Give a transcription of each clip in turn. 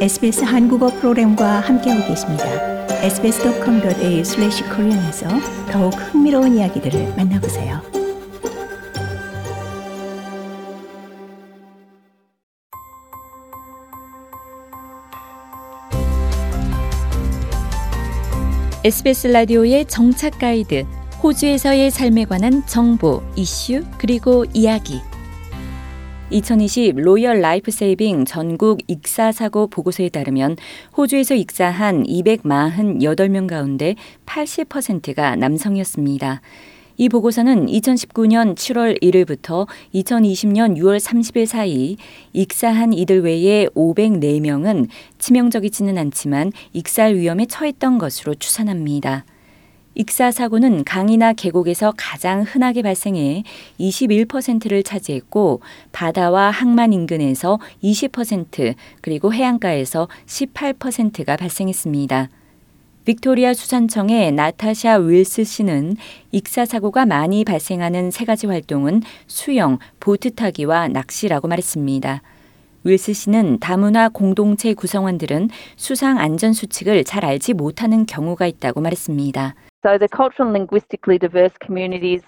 SBS 한국어 프로그램과 함께하고 계십니다. sbs.com.au/korean에서 더욱 흥미로운 이야기들을 만나보세요. SBS 라디오의 정착 가이드, 호주에서의 삶에 관한 정보, 이슈, 그리고 이야기. 2020 로열 라이프 세이빙 전국 익사 사고 보고서에 따르면 호주에서 익사한 248명 가운데 80%가 남성이었습니다. 이 보고서는 2019년 7월 1일부터 2020년 6월 30일 사이 익사한 이들 외에 504명은 치명적이지는 않지만 익사할 위험에 처했던 것으로 추산합니다. 익사 사고는 강이나 계곡에서 가장 흔하게 발생해 21%를 차지했고 바다와 항만 인근에서 20% 그리고 해안가에서 18%가 발생했습니다. 빅토리아 수산청의 나타샤 윌스 씨는 익사 사고가 많이 발생하는 세 가지 활동은 수영, 보트 타기와 낚시라고 말했습니다. 윌스 씨는 다문화 공동체 구성원들은 수상 안전 수칙을 잘 알지 못하는 경우가 있다고 말했습니다. So the cultural and linguistically diverse communities,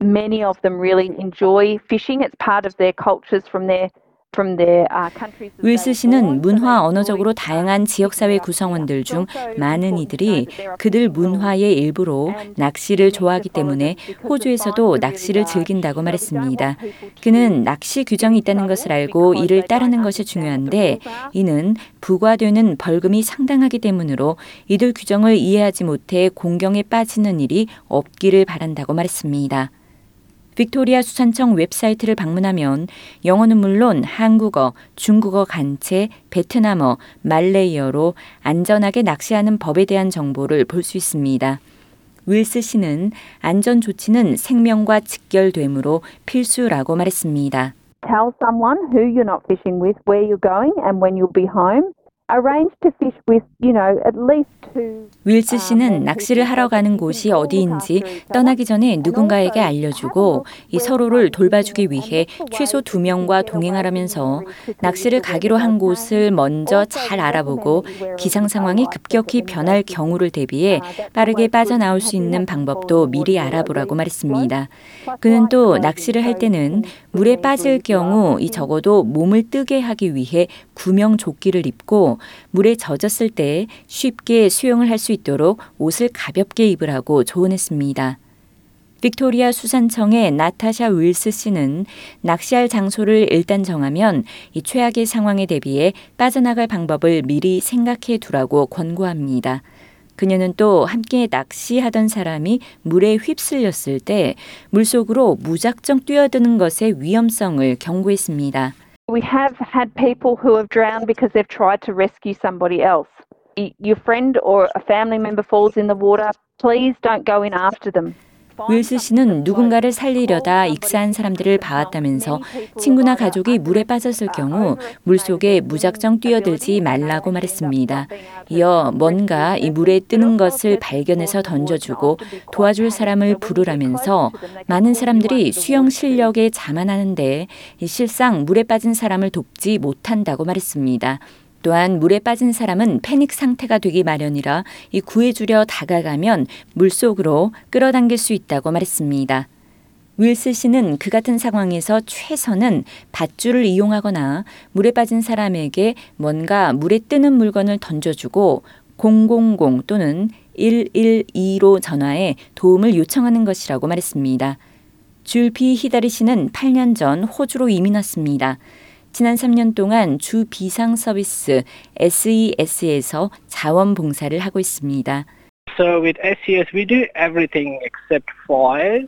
many of them really enjoy fishing. It's part of their cultures from their 윌스 씨는 문화 언어적으로 다양한 지역사회 구성원들 중 많은 이들이 그들 문화의 일부로 낚시를 좋아하기 때문에 호주에서도 낚시를 즐긴다고 말했습니다. 그는 낚시 규정이 있다는 것을 알고 이를 따르는 것이 중요한데 이는 부과되는 벌금이 상당하기 때문으로 이들 규정을 이해하지 못해 곤경에 빠지는 일이 없기를 바란다고 말했습니다. 빅토리아 수산청 웹사이트를 방문하면 영어는 물론 한국어, 중국어 간체, 베트남어, 말레이어로 안전하게 낚시하는 법에 대한 정보를 볼 수 있습니다. 윌스 씨는 안전 조치는 생명과 직결되므로 필수라고 말했습니다. Tell someone who you're going fishing with, where you're going and when you'll be home. 윌스 씨는 낚시를 하러 가는 곳이 어디인지 떠나기 전에 누군가에게 알려주고 이 서로를 돌봐주기 위해 최소 두 명과 동행하라면서 낚시를 가기로 한 곳을 먼저 잘 알아보고 기상 상황이 급격히 변할 경우를 대비해 빠르게 빠져나올 수 있는 방법도 미리 알아보라고 말했습니다. 그는 또 낚시를 할 때는 물에 빠질 경우 이 적어도 몸을 뜨게 하기 위해 구명 조끼를 입고 물에 젖었을 때 쉽게 수영을 할 수 있도록 옷을 가볍게 입으라고 조언했습니다. 빅토리아 수산청의 나타샤 윌스 씨는 낚시할 장소를 일단 정하면 이 최악의 상황에 대비해 빠져나갈 방법을 미리 생각해 두라고 권고합니다. 그녀는 또 함께 낚시하던 사람이 물에 휩쓸렸을 때 물속으로 무작정 뛰어드는 것의 위험성을 경고했습니다. We have had people who have drowned because they've tried to rescue somebody else. Your friend or a family member falls in the water, please don't go in after them. 윌스 씨는 누군가를 살리려다 익사한 사람들을 봐왔다면서 친구나 가족이 물에 빠졌을 경우 물속에 무작정 뛰어들지 말라고 말했습니다. 이어 뭔가 이 물에 뜨는 것을 발견해서 던져주고 도와줄 사람을 부르라면서 많은 사람들이 수영 실력에 자만하는데 실상 물에 빠진 사람을 돕지 못한다고 말했습니다. 또한 물에 빠진 사람은 패닉 상태가 되기 마련이라 이 구해주려 다가가면 물속으로 끌어당길 수 있다고 말했습니다. 윌스 씨는 그 같은 상황에서 최선은 밧줄을 이용하거나 물에 빠진 사람에게 뭔가 물에 뜨는 물건을 던져주고 000 또는 112로 전화해 도움을 요청하는 것이라고 말했습니다. 줄피 히다리 씨는 8년 전 호주로 이민 왔습니다. 지난 3년 동안 주 비상 서비스 SES에서 자원봉사를 하고 있습니다. So with SES we do everything except fires.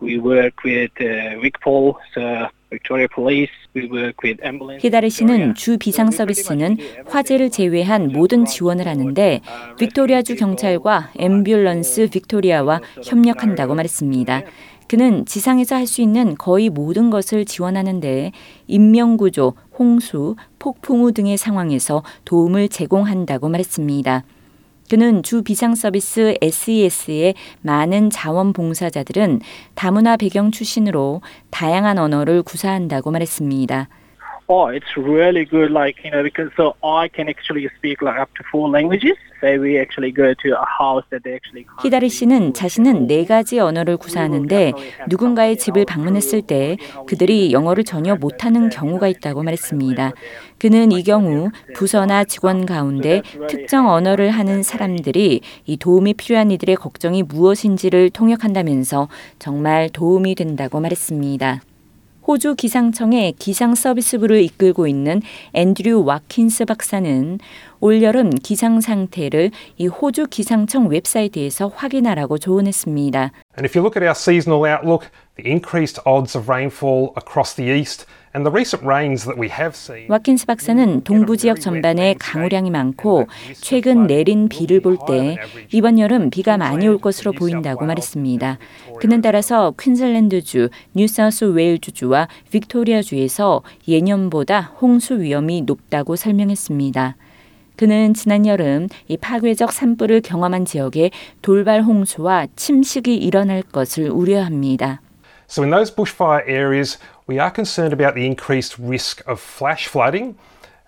We work with uh, uh, Victoria Police. 히다리 씨는 주 비상 서비스는 화재를 제외한 모든 지원을 하는데 빅토리아주 경찰과 앰뷸런스 빅토리아와 협력한다고 말했습니다. 그는 지상에서 할 수 있는 거의 모든 것을 지원하는데 인명구조, 홍수, 폭풍우 등의 상황에서 도움을 제공한다고 말했습니다. 그는 주 비상 서비스 SES의 많은 자원봉사자들은 다문화 배경 출신으로 다양한 언어를 구사한다고 말했습니다. Oh, it's really good. Like you know, because so I can actually speak like up to four languages. Say we actually go to a house that they actually. 히다리 씨는 자신은 네. 가지 언어를 구사하는데 누군가의 집을 방문했을 때 그들이 영어를 전혀 못하는 경우가 있다고 말했습니다. 그는 이 경우 부서나 직원 가운데 특정 언어를 하는 사람들이 이 도움이 필요한 이들의 걱정이 무엇인지를 통역한다면서 정말 도움이 된다고 말했습니다. 호주 기상청의 기상 서비스부를 이끌고 있는 앤드류 와킨스 박사는 올여름 기상 상태를 이 호주 기상청 웹사이트에서 확인하라고 조언했습니다. And if you look at our seasonal outlook, the increased odds of rainfall across the east and the recent rains that we have seen. 와킨스 박사는 동부 지역 전반에 강우량이 많고 최근 내린 비를 볼 때 이번 여름 비가 많이 올 것으로 보인다고 말했습니다. 그는 따라서 퀸즐랜드주, 뉴사우스 웨일주주와 빅토리아주에서 예년보다 홍수 위험이 높다고 설명했습니다. 그는 지난 여름 이 파괴적 산불을 경험한 지역에 돌발 홍수와 침식이 일어날 것을 우려합니다. So in those bushfire areas, we are concerned about the increased risk of flash flooding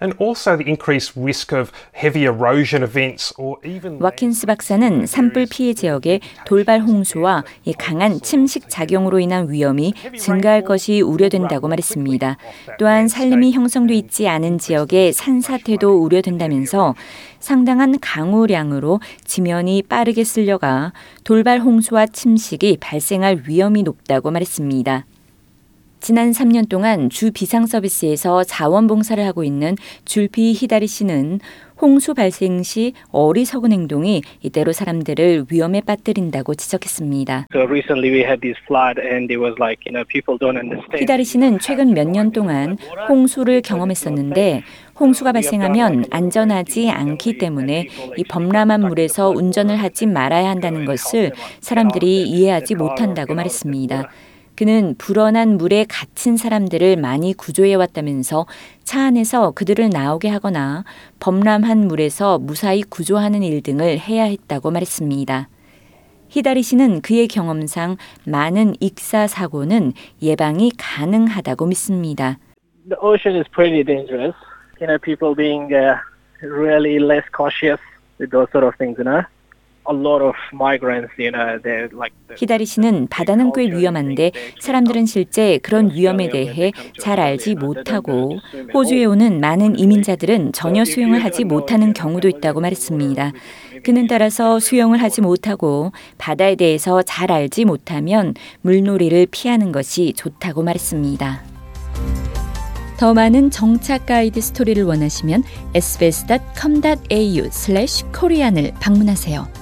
and also the increased risk of heavy erosion events or even 와킨스 박사는 산불 피해 지역의 돌발 홍수와 이 강한 침식 작용으로 인한 위험이 증가할 것이 우려된다고 말했습니다. 또한 산림이 형성돼 있지 않은 지역의 산사태도 우려된다면서 상당한 강우량으로 지면이 빠르게 쓸려가 돌발 홍수와 침식이 발생할 위험이 높다고 말했습니다. 지난 3년 동안 주 비상 서비스에서 자원봉사를 하고 있는 줄피 히다리 씨는 홍수 발생 시 어리석은 행동이 이때로 사람들을 위험에 빠뜨린다고 지적했습니다. 히다리 씨는 최근 몇 년 동안 홍수를 경험했었는데 홍수가 발생하면 안전하지 않기 때문에 이 범람한 물에서 운전을 하지 말아야 한다는 것을 사람들이 이해하지 못한다고 말했습니다. 그는 불어난 물에 갇힌 사람들을 많이 구조해 왔다면서 차 안에서 그들을 나오게 하거나 범람한 물에서 무사히 구조하는 일 등을 해야 했다고 말했습니다. 히다리 씨는 그의 경험상 많은 익사 사고는 예방이 가능하다고 믿습니다. The ocean is pretty dangerous. You know, people being uh, really less cautious with those sort of things. You know, a lot of migrants. You know, they're like. the- 히다리 씨는 바다는 꽤 위험한데 사람들은 실제 그런 위험에 대해 잘 알지 못하고 호주에 오는 많은 이민자들은 전혀 수영을 하지 못하는 경우도 있다고 말했습니다. 그는 따라서 수영을 하지 못하고 바다에 대해서 잘 알지 못하면 물놀이를 피하는 것이 좋다고 말했습니다. 더 많은 정착 가이드 스토리를 원하시면 sbs.com.au/korean을 방문하세요.